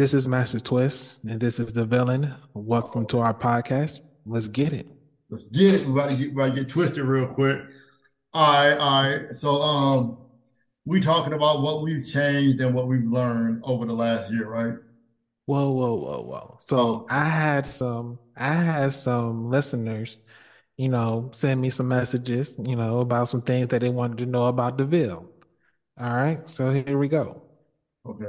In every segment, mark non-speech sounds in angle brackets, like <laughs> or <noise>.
This is Master Twist, and this is the villain. Welcome to our podcast. Let's get it. Let's get it. We're about to get, about to get twisted real quick. All right, all right. So, um, we talking about what we've changed and what we've learned over the last year, right? Whoa, whoa, whoa, whoa. So Oh, I had some, I had some listeners, you know, send me some messages, you know, about some things that they wanted to know about DeVille. All right, so here we go. okay.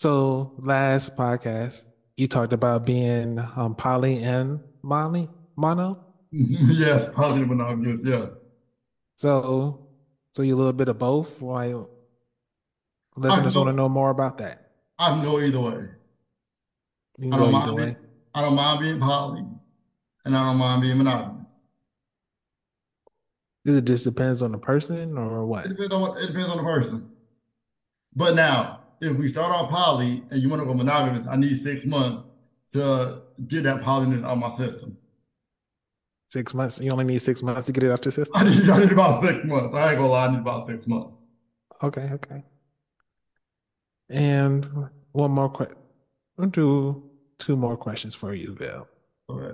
So last podcast, you talked about being um, poly <laughs> and mono, mono. Yes, positive monogamous. Yes. So, so you a little bit of both. Why listeners want to know more about that? I can go either way. You I don't either mind being. way. I don't mind being poly, and I don't mind being monogamous. It just depends on the person or It what? depends on what. It depends on the person. But now, if we start off poly and you want to go monogamous, I need six months to get that polyness out of my system. Six months. You only need six months to get it out your I system. need. I need about six months. I ain't gonna lie. I need about six months. Okay, okay. And one more question. I'll do two more questions for you, Bill.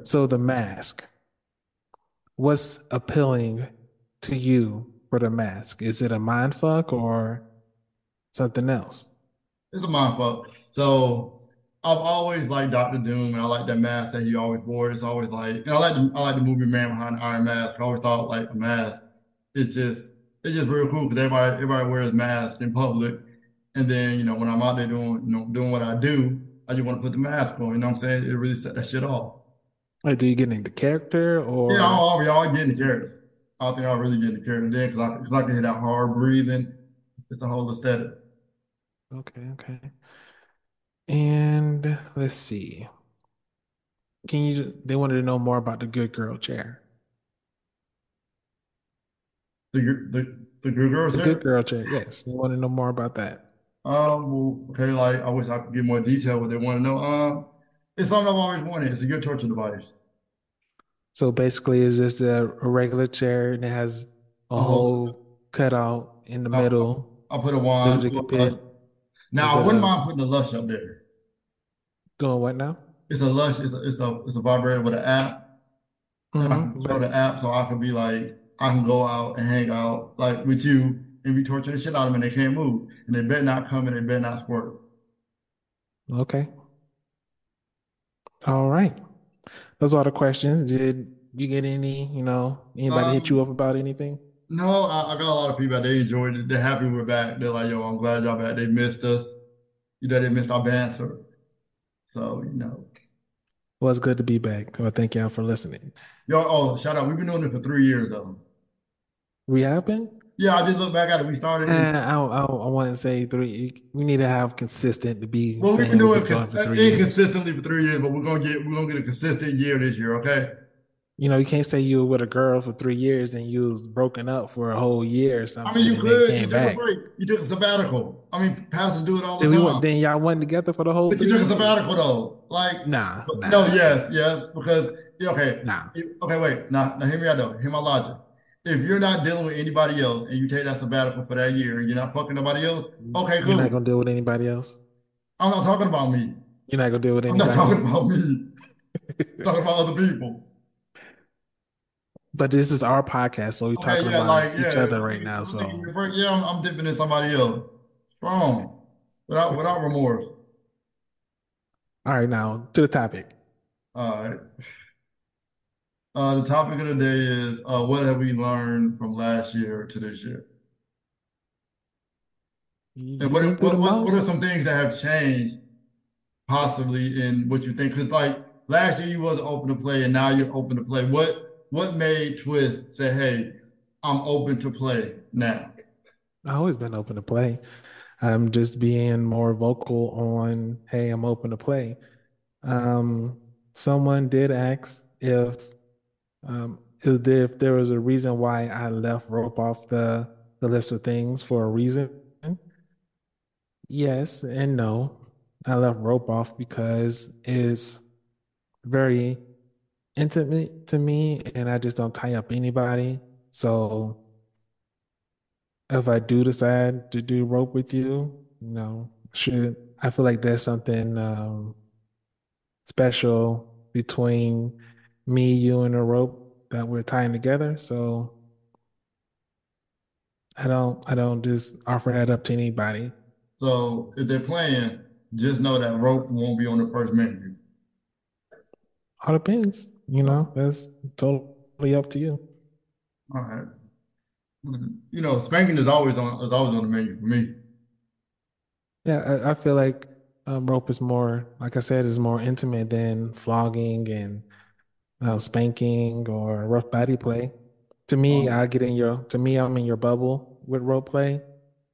So the mask. What's appealing to you for the mask? Is it a mind fuck or something else? It's a mind fuck. So I've always liked Doctor Doom, and I like that mask that he always wore. It's always like, and I like the I like the movie Man Behind the Iron Mask. I always thought like a mask. It's just it's just real cool because everybody everybody wears masks in public, and then you know when I'm out there doing you know doing what I do, I just want to put the mask on. You know what I'm saying? It really set that shit off. Like, do you get into character Yeah, or I'll, I'll, I'll get in the character. I think I'll really get in the character then because I I can hear that hard breathing. It's a whole aesthetic. Okay, okay. And let's see. Can you they wanted to know more about the good girl chair. The the the good girls The good girl chair, yes. They want to know more about that. Um, well, okay, like I wish I could get more detail what they want to know. Um, it's something I've always wanted. It's a good torture device. So basically it's just a, a regular chair and it has a whole, hole cut out in the I, middle I put a wand, you put a lush. put a Now I wouldn't of mind putting the lush up there. doing what now? It's a lush. It's a it's a it's a vibrator with an app, and I can Mm-hmm. control the app so I can be like I can go out and hang out like with you and be torturing the shit out of them and they can't move and they better not come and they better not squirt. okay. All right. Those are the questions. Did you get any, you know, anybody hit you Um, up about anything? No, I, I got a lot of people that they enjoyed it. They're happy we're back. They're like, yo, I'm glad y'all back. They missed us. You know, they missed our banter. So, you know. Well, it's good to be back. Well, thank y'all for listening. Yo, oh, shout out. We've been doing it for three years though. We have been? Yeah, I just look back at it. We started Uh, in, I, I, I wouldn't say three. We need to have consistent to be well, we've been doing going cons for three years. inconsistently for three years, but we're gonna get we're gonna get a consistent year this year, okay? You know, you can't say you were with a girl for three years and you was broken up for a whole year or something. I mean, you could. You took a break. You took a sabbatical. I mean, pastors do it all the Then we went, then y'all went together for the whole But you took a years. sabbatical though. Like, Nah, nah, no, yes, yes, because okay, nah. Okay, wait. Now, now hear me out though. Hear my logic. If you're not dealing with anybody else and you take that sabbatical for that year and you're not fucking nobody else, okay, cool. You're not gonna deal with anybody else. I'm not talking about me. You're not gonna deal with anybody. I'm not talking else. about me. I'm <laughs> talking about other people. But this is our podcast, so we're Okay, talking yeah, about like each yeah, other right now. if we taking So yeah, I'm, I'm dipping in somebody else. Strong. Without without remorse. all right, now to the topic. All right. Uh, the topic of the day is uh, what have we learned from last year to this year? You, And what been through the what what what are some things that have changed possibly in what you think? Because like last year you wasn't open to play and now you're open to play. What what made Twist say, hey, I'm open to play now? I've always been open to play. I'm just being more vocal on, hey, I'm open to play. Um, someone did ask if um if there, if there was a reason why I left rope off the the list of things for a reason. Yes and no. I left rope off because it's very intimate to me and I just don't tie up anybody. So if I do decide to do rope with you, you know, should I feel like there's something um, special between me, you, and a rope that we're tying together. So I don't I don't just offer that up to anybody. So if they're playing, just know that rope won't be on the first menu. All depends, you know, that's totally up to you. All right. You know, spanking is always on is always on the menu for me. Yeah, I, I feel like um, rope is more, like I said, is more intimate than flogging and uh, spanking or rough body play. To me, I Um, get in your, to me, I'm in your bubble with rope play.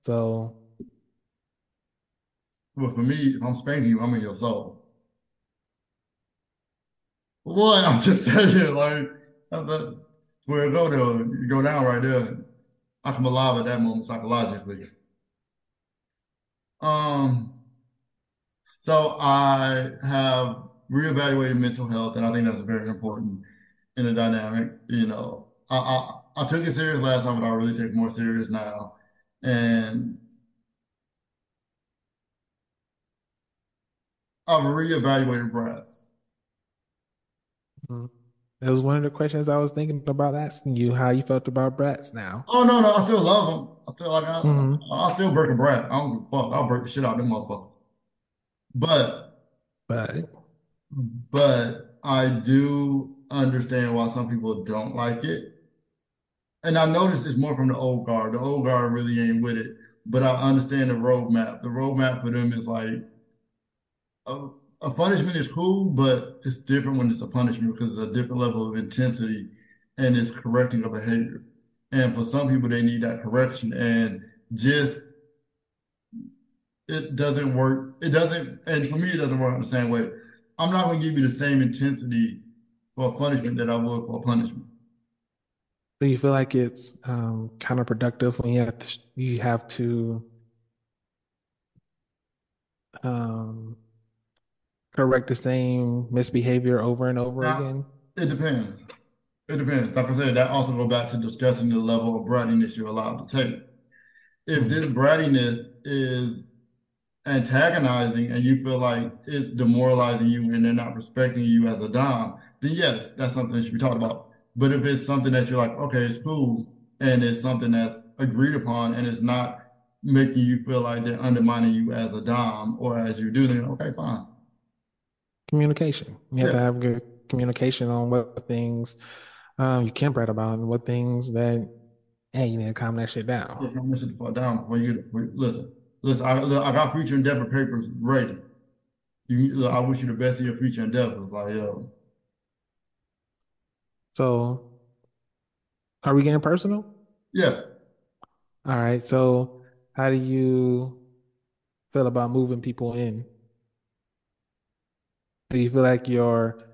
So, but for me, if I'm spanking you, I'm in your soul. What? I'm just <laughs> saying, like where go to you go down right there. I come alive at that moment psychologically. Um, so I have reevaluated mental health, and I think that's very important in the dynamic. You know, I, I I took it serious last time, but I really take more serious now. And I've reevaluated brats. Mm. that was one of the questions I was thinking about asking you, how you felt about brats now. Oh no, no, I still love them. I still like I, hmm I still break a brat. I don't give a fuck. I'll break the shit out of them motherfuckers. But But but I do understand why some people don't like it. And I noticed it's more from the old guard. The old guard really ain't with it. But I understand the roadmap. The roadmap for them is like a, a punishment is cool, but it's different when it's a punishment because it's a different level of intensity and it's correcting a behavior. And for some people, they need that correction. And just it doesn't work. It doesn't, and for me, it doesn't work the same way. I'm not going to give you the same intensity for a punishment that I would for a punishment. do you feel like it's um, counterproductive when you have to, you have to um, correct the same misbehavior over and over Now, again? it depends. It depends. Like I said, that also goes back to discussing the level of brattiness you're allowed to take. If this brattiness is antagonizing and you feel like it's demoralizing you and they're not respecting you as a dom, then yes, that's something that should be talked about. But if it's something that you're like, okay, it's cool, and it's something that's agreed upon and it's not making you feel like they're undermining you as a dom or as you do, then okay, fine. Communication. You have to have good communication on what things um, you can't write about and what things that, hey, you need to calm that shit down. Yeah, I'm gonna the fuck down before you listen. Listen, I, I got future endeavor papers ready. You, look, I wish you the best of your future endeavors. Like, yo, So, are we getting personal? yeah. All right. So, how do you feel about moving people in? Do you feel like your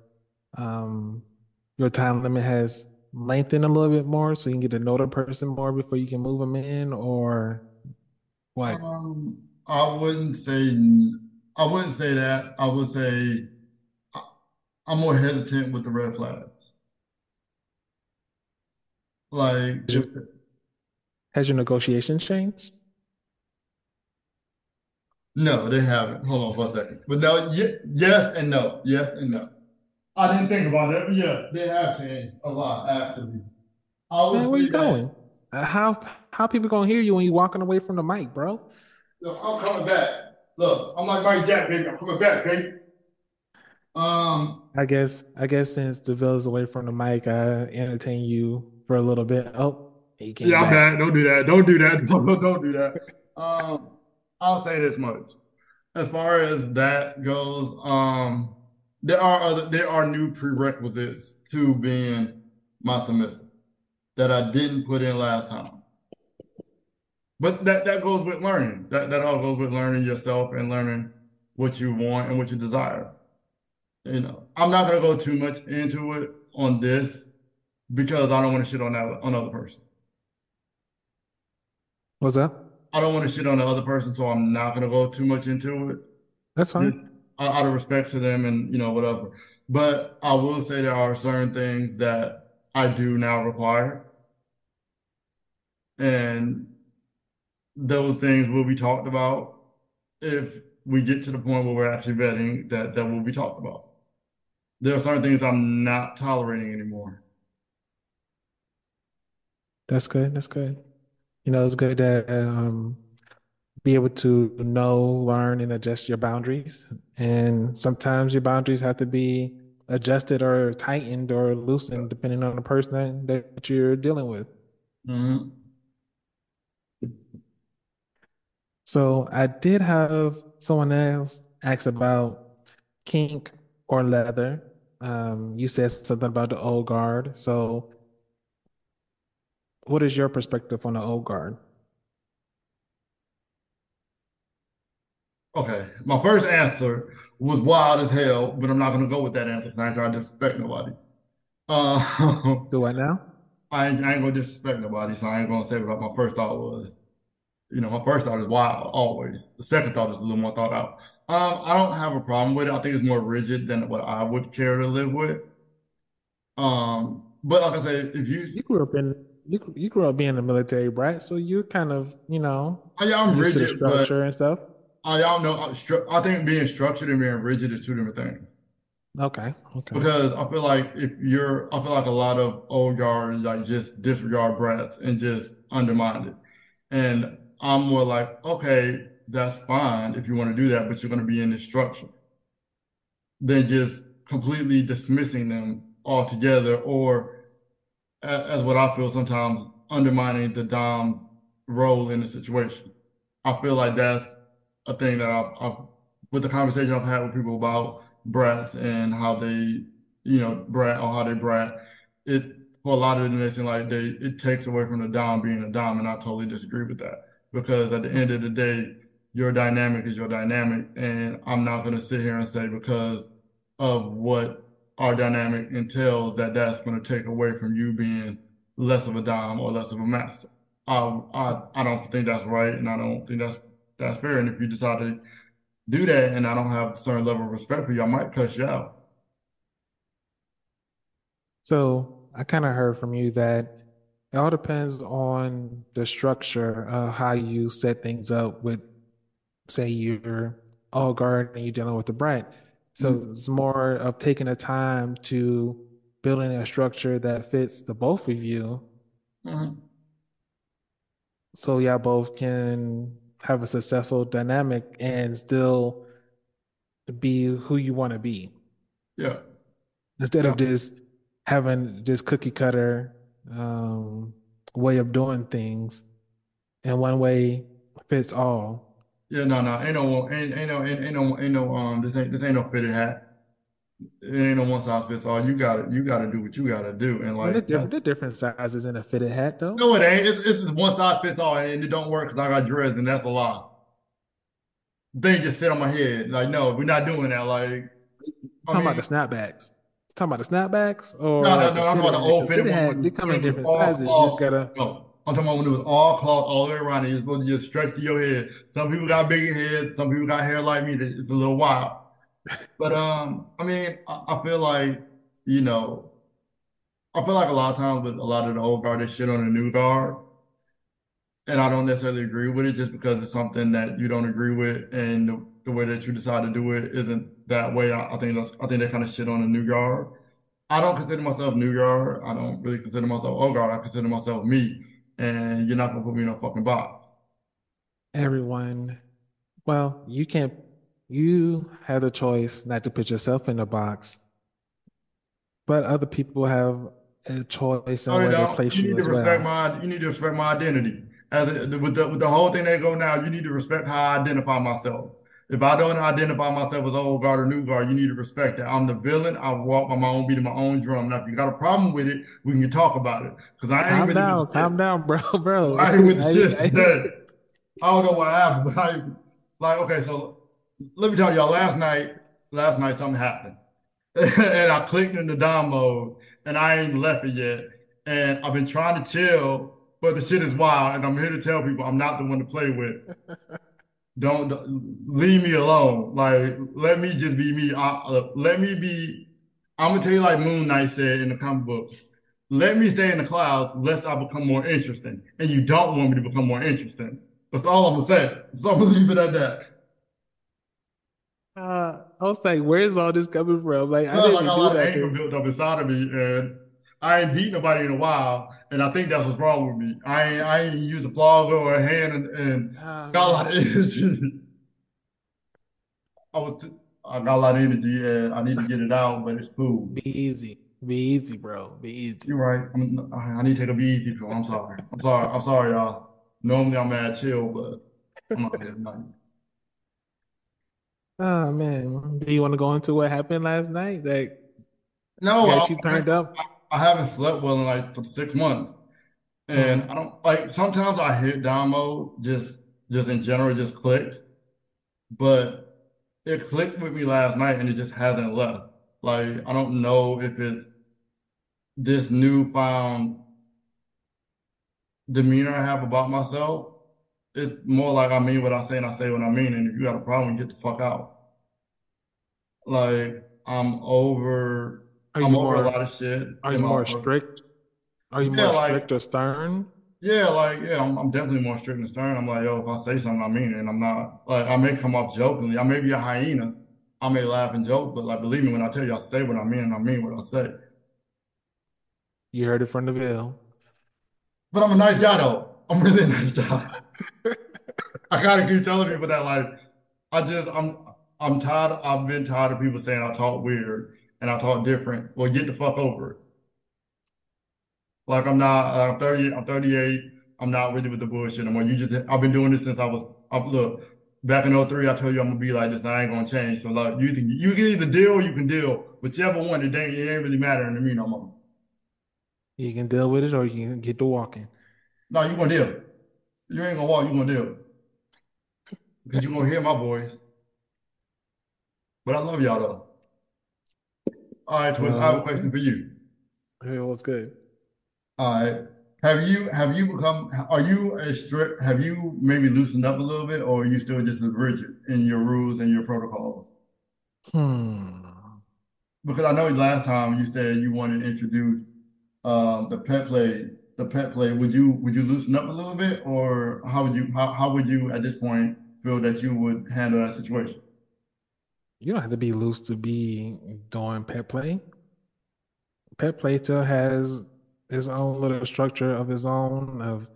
um your time limit has lengthened a little bit more so you can get to know the person more before you can move them in, or what? Um, I wouldn't say I wouldn't say that. I would say I, I'm more hesitant with the red flags. Like, Has your, has your negotiations changed? No, they haven't. Hold on for a second. But no, y yes and no. Yes and no. I didn't think about it. Yes, they have changed a lot, actually. I Man, where say you going? Uh, How how people gonna hear you when you walking away from the mic, bro? Look, I'm coming back. Look, I'm like Mike Jack, baby. I'm coming back, baby. Um, I guess I guess since the is away from the mic, I entertain you for a little bit. Oh, he came yeah, I'm back. back. Don't do that. Don't do that. <laughs> Don't, don't do that. Um, I'll say this much. As far as that goes, um, there are other there are new prerequisites to being my that I didn't put in last time. But that that goes with learning. That that all goes with learning yourself and learning what you want and what you desire. You know, I'm not gonna go too much into it on this because I don't want to shit on that on the other person. What's up? I don't want to shit on the other person, so I'm not gonna go too much into it. That's fine. Just out out of respect to them and you know whatever. But I will say there are certain things that I do now require, and those things will be talked about if we get to the point where we're actually vetting that that will be talked about. There are certain things I'm not tolerating anymore. That's good. That's good. You know, it's good to um, be able to know, learn, and adjust your boundaries. And sometimes your boundaries have to be adjusted or tightened or loosened depending on the person that, that you're dealing with. Mhm. So I did have someone else ask about kink or leather. Um, you said something about the old guard. So what is your perspective on the old guard? Okay, my first answer was wild as hell, but I'm not gonna go with that answer because I ain't trying to disrespect nobody. Uh, <laughs> Do what now? I ain't, I ain't gonna disrespect nobody, so I ain't gonna say what my first thought was. You know, my first thought is wild, always. The second thought is a little more thought out. Um, I don't have a problem with it. I think it's more rigid than what I would care to live with. Um, but like I said, if you, You grew up in you you grew up being a military brat, so you're kind of, you know, oh, I, I'm used to the rigid, but structure and stuff. Oh, I y'all know, stru- I think being structured and being rigid is two different things. Okay, okay. Because I feel like if you're, I feel like a lot of old guards like just disregard brats and just undermine it. And I'm more like, okay, that's fine if you want to do that, but you're going to be in this structure. Than just completely dismissing them altogether, or as what I feel sometimes undermining the Dom's role in the situation. I feel like that's a thing that I've, I've with the conversation I've had with people about brats and how they, you know, brat or how they brat, it for a lot of they seem like they it takes away from the dom being a dom, and I totally disagree with that because at the end of the day, your dynamic is your dynamic, and I'm not going to sit here and say because of what our dynamic entails that that's going to take away from you being less of a dom or less of a master. I I I don't think that's right, and I don't think that's that's fair. And if you decide to do that and I don't have a certain level of respect for you, I might cut you out. So I kind of heard from you that it all depends on the structure, uh, how you set things up with, say, you're old guard and you're dealing with the brat. So Mhm. it's more of taking the time to building a structure that fits the both of you, Mhm. so y'all both can have a successful dynamic and still be who you want to be. Yeah. instead Yeah. of just having this cookie cutter um, way of doing things and one way fits all. Yeah, no, no, ain't no, ain't, ain't no, ain't, ain't no, ain't no, um, this ain't, this ain't no fitted hat. It ain't no one size fits all. You gotta, you gotta do what you gotta do. And Well, they're like, different. They're different sizes in a fitted hat, though. no, it ain't. It's, it's one size fits all and it don't work because I got dreads and that's a lie. They just sit on my head. Like, no, we're not doing that. Like, talking about the mean, snapbacks. Talking about the snapbacks or No, no, like no. I'm talking about the old fitted fitted one they come in different all sizes. You just gotta. No, I'm talking about when it was all cloth all the way around. And you're supposed to just stretch to your head. Some people got bigger heads. Some people got hair like me. It's a little wild. But um, I mean, I, I feel like you know, I feel like a lot of times with a lot of the old guard, they shit on the new guard, and I don't necessarily agree with it just because it's something that you don't agree with, and the, the way that you decide to do it isn't that way. I, I think that's I think they kind of shit on the new guard. I don't consider myself new guard. I don't really consider myself old guard. I consider myself me, and you're not gonna put me in a fucking box. Everyone. Well, you can't. You have a choice not to put yourself in a box, but other people have a choice in No, oh, where they place You you need to respect well. my. You need to respect my identity. As a, with the with the whole thing that go now, you need to respect how I identify myself. If I don't identify myself as old guard or new guard, you need to respect that. I'm the villain. I walk by my own beat of my own drum. Now, if you got a problem with it, we can talk about it. Because I ain't Calm with down, calm shit. down, bro, <laughs> bro. I ain't with the shit I, don't know what happened, but I like okay. So let me tell y'all. Last night, last night something happened. <laughs> and I clicked into Dom mode and I ain't left it yet. And I've been trying to chill, but the shit is wild. And I'm here to tell people I'm not the one to play with. Don't, don't- leave me alone. Like, let me just be me. I, uh, let me be. I'm gonna tell you like Moon Knight said in the comic books. Let me stay in the clouds, lest I become more interesting. And you don't want me to become more interesting. That's all I'm gonna say. So I'm gonna leave it at that. uh, I was like, where's all this coming from? Like, I felt like a didn't lot of anger built up inside of me, and I ain't beat nobody in a while, and I think that's what's wrong with me. I ain't I ain't used a flogger or a hand, and, and got a lot of energy. <laughs> I was t- I got a lot of energy, and I need to get it out, but it's food. <laughs> be easy, be easy, bro, be easy. You're right. I'm, I need to take a be easy, bro. I'm sorry. I'm sorry. I'm sorry, y'all. Normally I'm mad chill, but I'm out here tonight. Oh man, do you want to go into what happened last night that No, got I, you I turned up? I haven't slept well in like six months. And Hmm. I don't like sometimes I hit dom mode just just in general, just clicks. But it clicked with me last night and it just hasn't left. Like I don't know if it's this newfound demeanor I have about myself. It's more like I mean what I say and I say what I mean. And if you got a problem, get the fuck out. Like I'm over Are I'm you over a more lot of shit are you more strict? Are you Yeah, more like strict or stern? Yeah, like yeah, I'm, I'm definitely more strict and stern. I'm like, yo, if I say something, I mean it, and I'm not like I may come off jokingly. I may be a hyena. I may laugh and joke, but like believe me when I tell you I say what I mean and I mean what I say. You heard it from the Ville. But I'm a nice guy though. I'm really a nice guy. <laughs> I gotta keep telling people that like I just I'm I'm tired. I've been tired of people saying I talk weird and I talk different. Well, get the fuck over it. Like I'm not. uh, I'm 30. I'm 38. I'm not really with the bullshit anymore. You just. I've been doing this since I was. I, look, back in '03, I told you I'm gonna be like this. I ain't gonna change. So like, you can you can either deal or you can deal. Whichever one, it ain't it ain't really mattering to me no more. You can deal with it or you can get to walking. No, you gonna deal. You ain't gonna walk. You gonna deal <laughs> because you gonna hear my voice. But I love y'all though. All right, Twist. I have a Uh, question for you. it was good. All right. Have you have you become? Are you a strict? Have you maybe loosened up a little bit, or are you still just as rigid in your rules and your protocols? Hmm. Because I know last time you said you wanted to introduce um, the pet play. The pet play. Would you would you loosen up a little bit, or how would you how, how would you at this point feel that you would handle that situation? You don't have to be loose to be doing pet play. Pet play still has his own little structure of his own of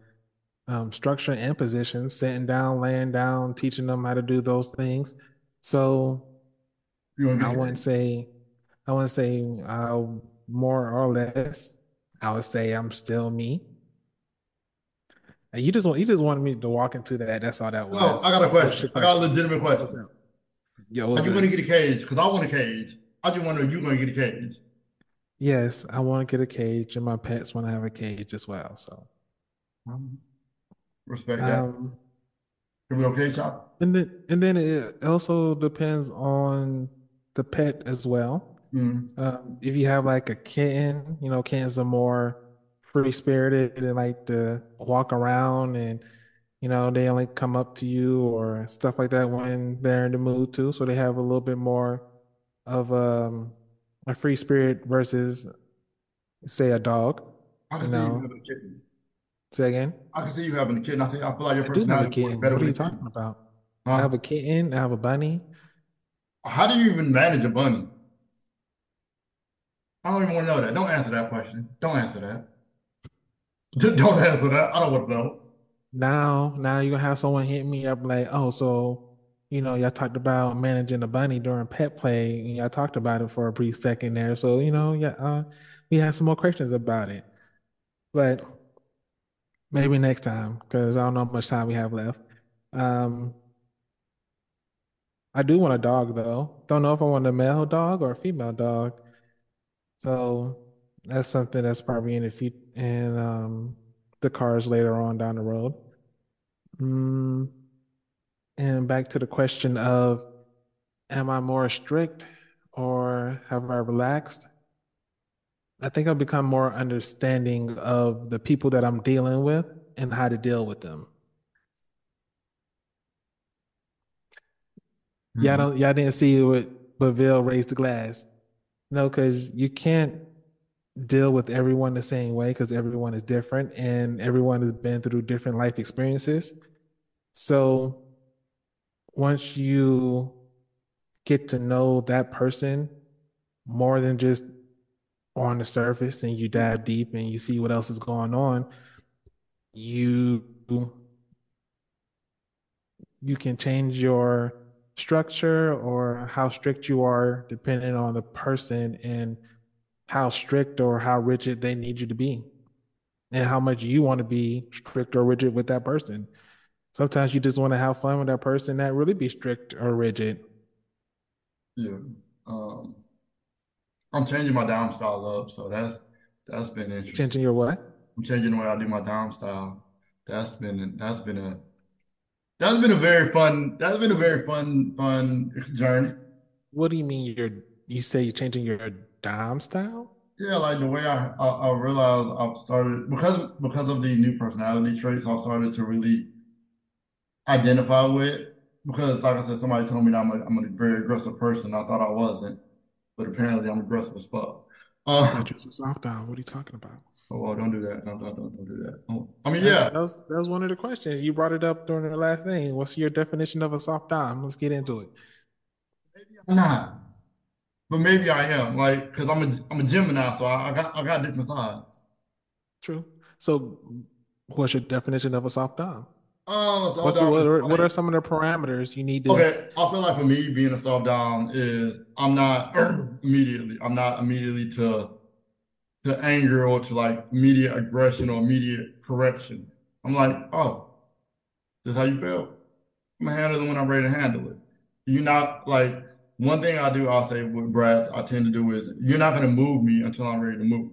um, structure and position, sitting down, laying down, teaching them how to do those things. So You want to I wouldn't say I wouldn't say uh, more or less. I would say I'm still me. And you just want you just wanted me to walk into that. That's all that was. I got a question. I got a legitimate question. Up? Yo, Are you going to get a cage? Because I want a cage. I just wonder if you're going to get a cage. Yes, I want to get a cage, and my pets want to have a cage as well. So, Um, Respect that. um, Are we okay, Chop? and then and then it also depends on the pet as well. Mm. Um, if you have like a kitten, you know, kittens are more free spirited and like to walk around and you know, they only come up to you or stuff like that when they're in the mood too. So they have a little bit more of um, a free spirit versus say a dog, I can you see you having a kitten. Say again. I can see you having a kitten. I think I feel like your I do personality works kitten. better What are you talking about? I have a kitten, I have a bunny. How do you even manage a bunny? I don't even want to know that. Don't answer that question. Don't answer that. <laughs> Don't answer that. I don't want to know. Now, now you're gonna have someone hit me up like, oh, so you know, y'all talked about managing a bunny during pet play, and y'all talked about it for a brief second there. So, you know, yeah, uh, we have some more questions about it. But maybe next time, because I don't know how much time we have left. Um, I do want a dog though. Don't know if I want a male dog or a female dog. So that's something that's probably in the future in um the cars later on down the road. Mm, and back to the question of am I more strict or have I relaxed? I think I've become more understanding of the people that I'm dealing with and how to deal with them. Y'all Hmm. don't y'all didn't see what Baville raised the glass. No, because you can't deal with everyone the same way because everyone is different and everyone has been through different life experiences. So once you get to know that person more than just on the surface and you dive deep and you see what else is going on, you you can change your structure or how strict you are depending on the person and how strict or how rigid they need you to be and how much you want to be strict or rigid with that person. Sometimes you just want to have fun with that person, not really be strict or rigid. Yeah. Um, I'm changing my dom style up, so that's that's been interesting. Changing your what? I'm changing the way I do my dom style. That's been that's been a that's been a very fun that's been a very fun fun journey. What do you mean you're you say you're changing your dom style? Yeah, like the way I I, I realized I've started because because of the new personality traits, I started to really identify with because like I said, somebody told me that I'm a, I'm a very aggressive person. I thought I wasn't, but apparently I'm aggressive as fuck. Uh, you a soft dom. What are you talking about? oh, well, don't do that. No, don't, don't, don't do that. Oh, I mean, yeah, that was that was one of the questions. You brought it up during the last thing. What's your definition of a soft dom? Let's get into it. maybe I'm not, but maybe I am. Like, because I'm a I'm a Gemini, so I, I got I got different sides. True. So what's your definition of a soft dom? Oh, the, dom what are, what are some of the parameters you need to okay. I feel like for me, being a soft dom is I'm not <clears throat> immediately. I'm not immediately to to anger or to like immediate aggression or immediate correction. I'm like, oh, this is how you feel. I'm gonna handle it when I'm ready to handle it. You're not like one thing I do. I'll say with brat, I tend to do is you're not gonna move me until I'm ready to move.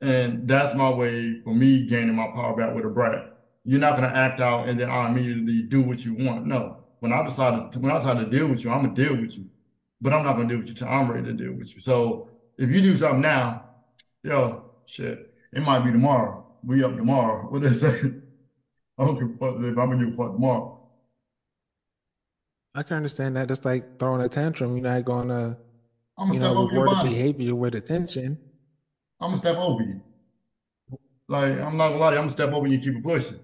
And that's my way for me gaining my power back with a brat. You're not gonna act out and then I immediately do what you want. No. When I decide to when I decide to deal with you, I'm gonna deal with you. But I'm not gonna deal with you till I'm ready to deal with you. So if you do something now, yo, shit, it might be tomorrow. We up tomorrow. What they say? <laughs> I don't give a fuck if I'm gonna give a fuck tomorrow. I can understand that. That's like throwing a tantrum. You're not gonna, you know, reward the behavior with attention. I'm gonna step over you. Like I'm not gonna lie to you, I'm gonna step over you and keep it pushing.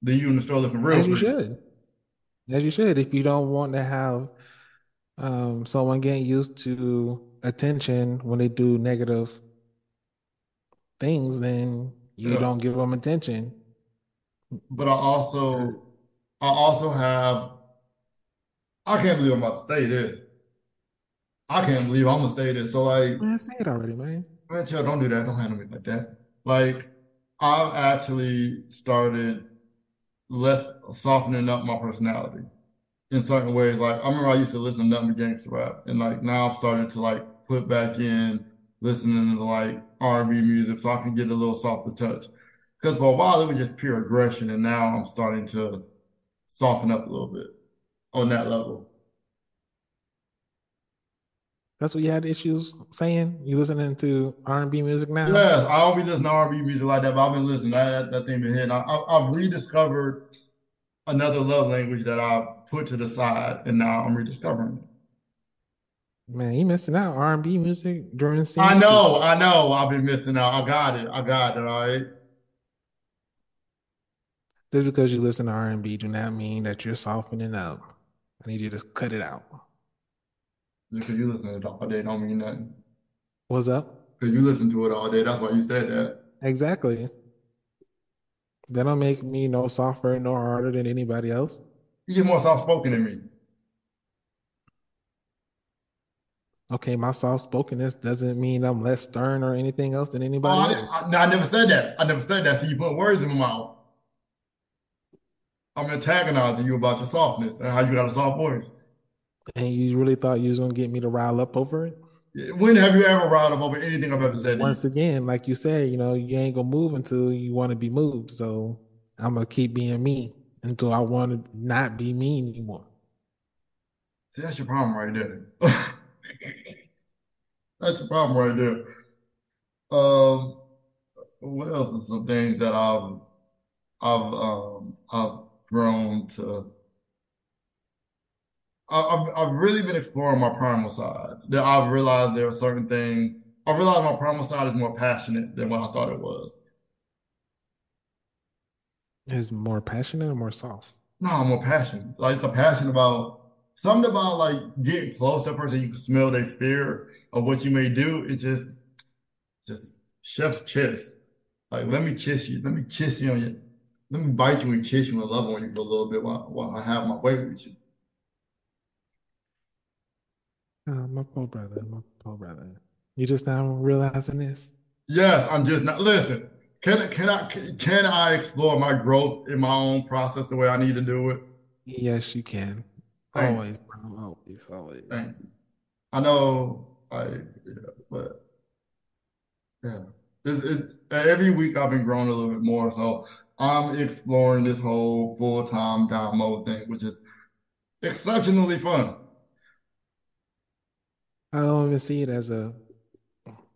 Then you in the store looking real As you should. As you should. If you don't want to have um, someone getting used to attention when they do negative things, then you Yeah. don't give them attention. But I also I also have I can't believe I'm about to say this. I can't believe I'm gonna say this. So like, Man, say it already, man. man, chill, don't do that. Don't handle me like that. Like, I've actually started less softening up my personality in certain ways. Like, I remember I used to listen to nothing but gangster rap, and like now I've started to like put back in listening to like R&B music so I can get a little softer touch. Because for a while it was just pure aggression, and now I'm starting to soften up a little bit on that level. That's what you had issues saying. You listening to R&B music now? Yes, I don't be listening to R&B music like that, but I've been listening. That, that, that thing been hitting. I, I, I've rediscovered another love language that I put to the side, and now I'm rediscovering it. Man, you missing out. R&B music during I scenes is know, I know, I've been missing out. I got it. I got it. All right. just because you listen to R&B do not mean that you're softening up. I need you to cut it out. Because you listen to it all day don't mean nothing. What's up? Because you listen to it all day. That's why you said that. Exactly. That don't make me no softer nor harder than anybody else. You're more soft spoken than me. Okay, my soft spokenness doesn't mean I'm less stern or anything else than Oh, anybody I. I, no, I never said that. I never said that. So you put words in my mouth. I'm antagonizing you about your softness and how you got a soft voice. And you really thought you was gonna get me to rile up over it? When have you ever riled up over anything I've ever said? Once again, like you said, you know, you ain't gonna move until you want to be moved. So I'm gonna keep being me until I want to not be me anymore. See, that's your problem right there. <laughs> That's your problem right there. Um, what else are some things that I've I've um I've grown to I've I've really been exploring my primal side. That I've realized there are certain things. I realized my primal side is more passionate than what I thought it was. Is more passionate or more soft? No, I'm more passionate. Like it's a passion about something about like getting close to a person, you can smell their fear of what you may do. It just, just chef's kiss. Like, let me kiss you. Let me kiss you on you. Let me bite you and kiss you and love on you for a little bit while, while I have my way with you. Oh, my poor brother, my poor brother. You just now realizing this? Yes, I'm just not. Listen, can can I can I explore my growth in my own process the way I need to do it? Yes, you can. Thank Always, bro. Always, always. thank you. I know, I yeah, but yeah, it's, it's every week I've been growing a little bit more. So I'm exploring this whole full time dom mode thing, which is exceptionally fun. I don't even see it as a,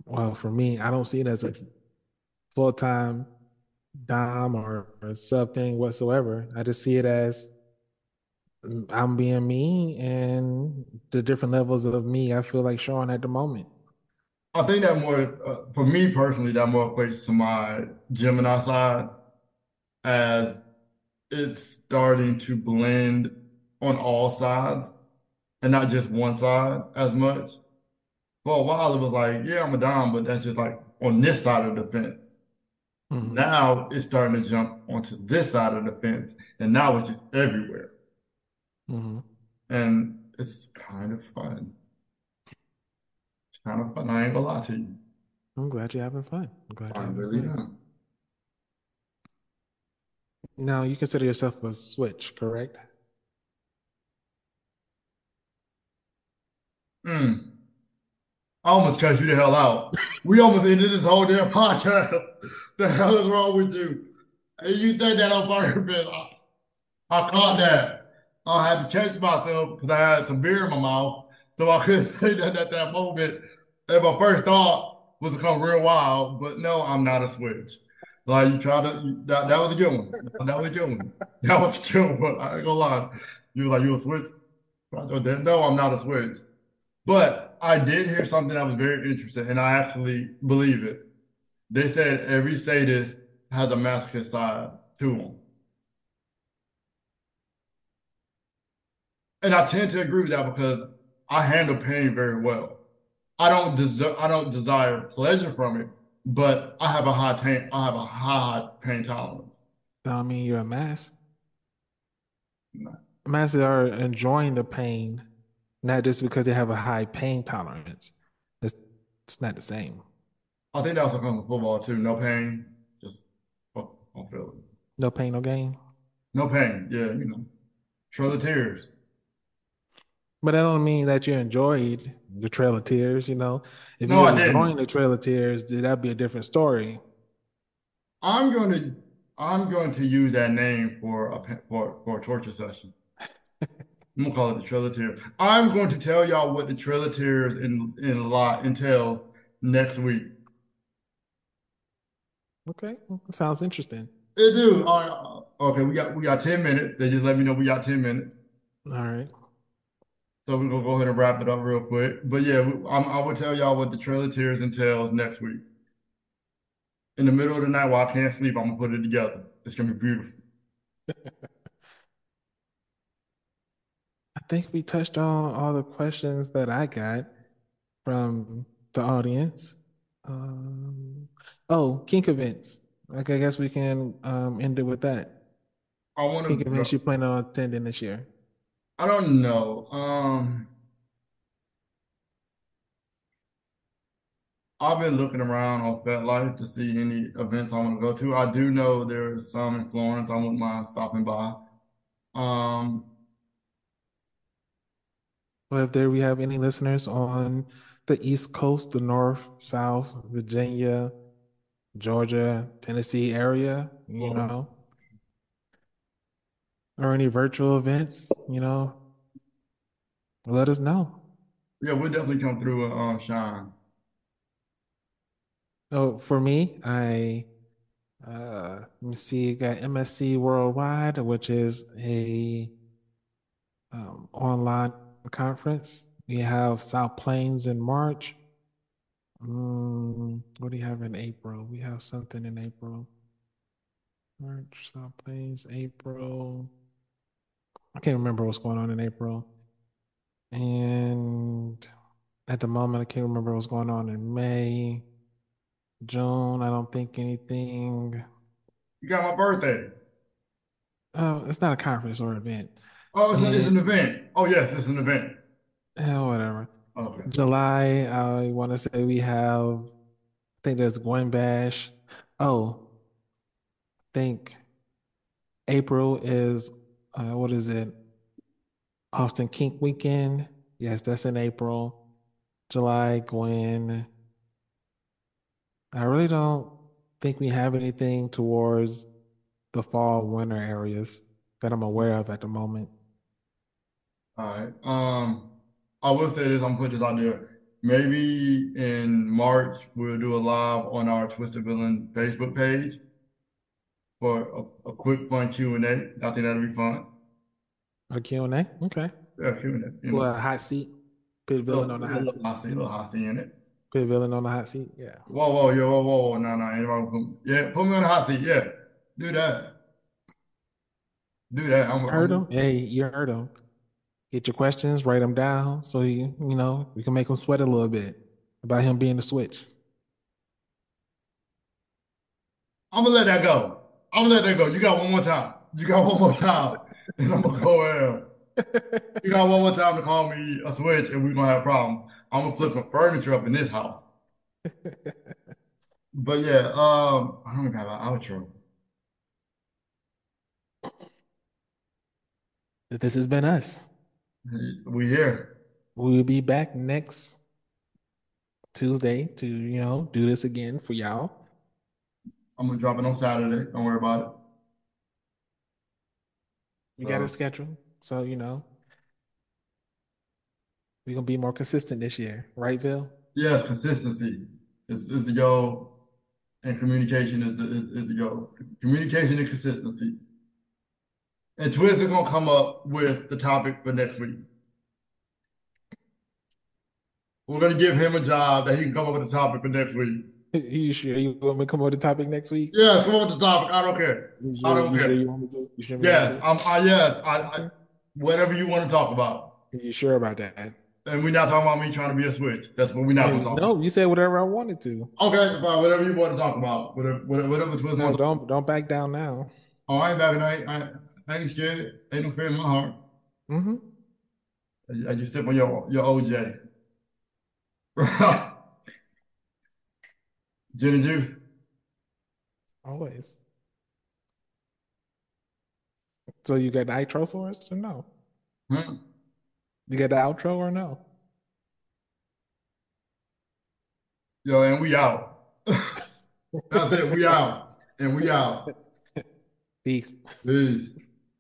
well, for me, I don't see it as a full-time dom or, or sub thing whatsoever. I just see it as I'm being me and the different levels of me I feel like showing at the moment. I think that more uh, for me personally, that more equates to my Gemini side as it's starting to blend on all sides and not just one side as much. For a while, it was like, yeah, I'm a dom, but that's just like on this side of the fence. hmm Now it's starting to jump onto this side of the fence, and now it's just everywhere. hmm And it's kind of fun. It's kind of fun. I ain't gonna lie to you. I'm glad you're having fun. I'm glad I you're having really fun. am. Now, you consider yourself a switch, correct? Mm. I almost cut you the hell out. We almost ended this whole damn podcast. <laughs> The hell is wrong with you? And you think that on purpose? I, I caught that. I had to catch myself because I had some beer in my mouth, so I <laughs> couldn't say that at that moment. And my first thought was to come real wild, but no, I'm not a switch. Like you try to, that, that was a good one. That was a good one. That was a good one. I ain't gonna lie. You was like, you a switch? No, I'm not a switch. But I did hear something that was very interesting, and I actually believe it. They said every sadist has a masochist side to them. And I tend to agree with that because I handle pain very well. I don't deserve, I don't desire pleasure from it, but I have a high pain, I have a high pain tolerance. I mean, you're a mass. No. Masses are enjoying the pain, not just because they have a high pain tolerance. It's, it's not the same. I think that also comes with football too. No pain, just oh, don't feel it. No pain, no gain. No pain, yeah, you know. show the tears. But that don't mean that you enjoyed the Trail of Tears, you know. If you No, was I enjoying the Trail of Tears, then that'd be a different story. I'm going to I'm going to use that name for a for for a torture session. <laughs> I'm gonna call it the Trail of Tears. I'm going to tell y'all what the Trail of Tears in in a lot entails next week. Okay, sounds interesting. It do. Right, okay, we got we got 10 minutes. They just let me know we got 10 minutes. All right. So we're gonna go ahead and wrap it up real quick. But yeah, I'm, I will tell y'all what the Trail of Tears entails next week. In the middle of the night while I can't sleep, I'm gonna put it together. It's gonna be beautiful. <laughs> I think we touched on all the questions that I got from the audience. Um, oh, kink events. Like, I guess we can um, end it with that. I want to. Kink events you plan on attending this year. I don't know. Um, I've been looking around on FetLife to see any events I want to go to. I do know there's some in Florence. I wouldn't mind stopping by. Um, Well, if there we have any listeners on the East Coast, the North, South, Virginia, Georgia, Tennessee area, you well, know, or any virtual events, you know, let us know. yeah, we'll definitely come through um, shine. Oh, for me, I uh let me see, got MSC Worldwide, which is a um, online conference. We have South Plains in March. Mm, what do you have in April? We have something in April. March, South Plains, April. I can't remember what's going on in April. And at the moment, I can't remember what's going on in May, June. I don't think anything. You got my birthday. Oh, it's not a conference or event. Oh, it's, a, it's an event. Oh, yes, it's an event. eh, whatever. Okay. July, I want to say we have, I think there's Gwen Bash. Oh, I think April is, uh, what is it? Austin Kink Weekend. Yes, that's in April. July, Gwen. I really don't think we have anything towards the fall, winter areas that I'm aware of at the moment. All right. Um, I will say this, I'm put this out there. Maybe in March we'll do a live on our Twisted Villain Facebook page for a, a quick fun Q and A. I think that'll be fun. A Q&A? Okay. Yeah, Q and A, you Well, know. a hot seat. Put villain on the hot seat. hot seat, little hot seat in it. Put a villain on the hot seat. Yeah. Whoa, whoa, yeah, whoa, whoa, whoa. No, no, anybody put, yeah, put me on the hot seat. Yeah, do that. Do that. I'm, Heard I'm, him? Hey, you heard him. Get your questions, write them down so you, you know, we can make him sweat a little bit about him being the switch. I'm gonna let that go. I'm gonna let that go. You got one more time. You got one more time, <laughs> and I'm gonna go ahead. You got one more time to call me a switch, and we're gonna have problems. I'm gonna flip some furniture up in this house. <laughs> But yeah, um, I don't even have an outro. This has been us. We here. We'll be back next Tuesday to, you know, do this again for y'all. I'm gonna drop it on Saturday. Don't worry about it. We got a schedule. So, you know, we're gonna be more consistent this year, right, Bill? yes, consistency is, is the goal, and communication is the is, is the goal. Communication and consistency. And Twiz is gonna come up with the topic for next week. We're gonna give him a job that he can come up with a topic for next week. <laughs> You sure you want me to come up the topic next week? Yes, come with the topic. I don't care. You I sure don't you sure care. you want me to? You sure you want me Yes, to? I'm. I yes, I, I whatever you want to talk about. You sure about that? And we're not talking about me trying to be a switch. That's what we're not Hey, gonna talk about. no, you said whatever I wanted to. Okay, fine. Whatever you want to talk about. Whatever, whatever, whatever on, wants. don't don't back down now. Oh, I ain't backing. I I, I ain't scared. Ain't no fear in my heart. Mm-hmm. As you, as you sip on your your OJ. <laughs> And juice. Always. So you got the outro for us or no? Hmm? You got the outro or no? Yo, and we out. <laughs> That's it. We out. And we out. <laughs> Peace. Peace.